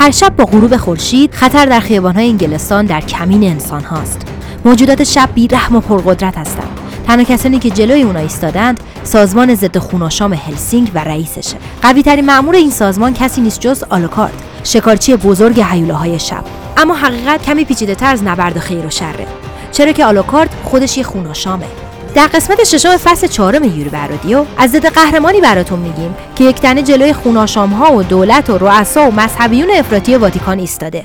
هر شب با غروب خورشید خطر در خیابانهای انگلستان در کمین انسان هاست موجودات شب بیرحم و پرقدرت هستند. تنها کسانی که جلوی اونا ایستادند سازمان ضد خوناشام هلسینگ و رئیسشه. قوی ترین مأمور این سازمان کسی نیست جز آلوکارد شکارچی بزرگ حیوله شب. اما حقیقت کمی پیچیده تر از نبرد خیر و شره. چرا که آلوکارد خودش یه خوناشامه. در قسمت ششم فصل چهارم یوری برادیو از ضد قهرمانی براتون میگیم که یک تنه جلوی خوناشام ها و دولت و رؤسا و مذهبیون افراطی واتیکان ایستاده.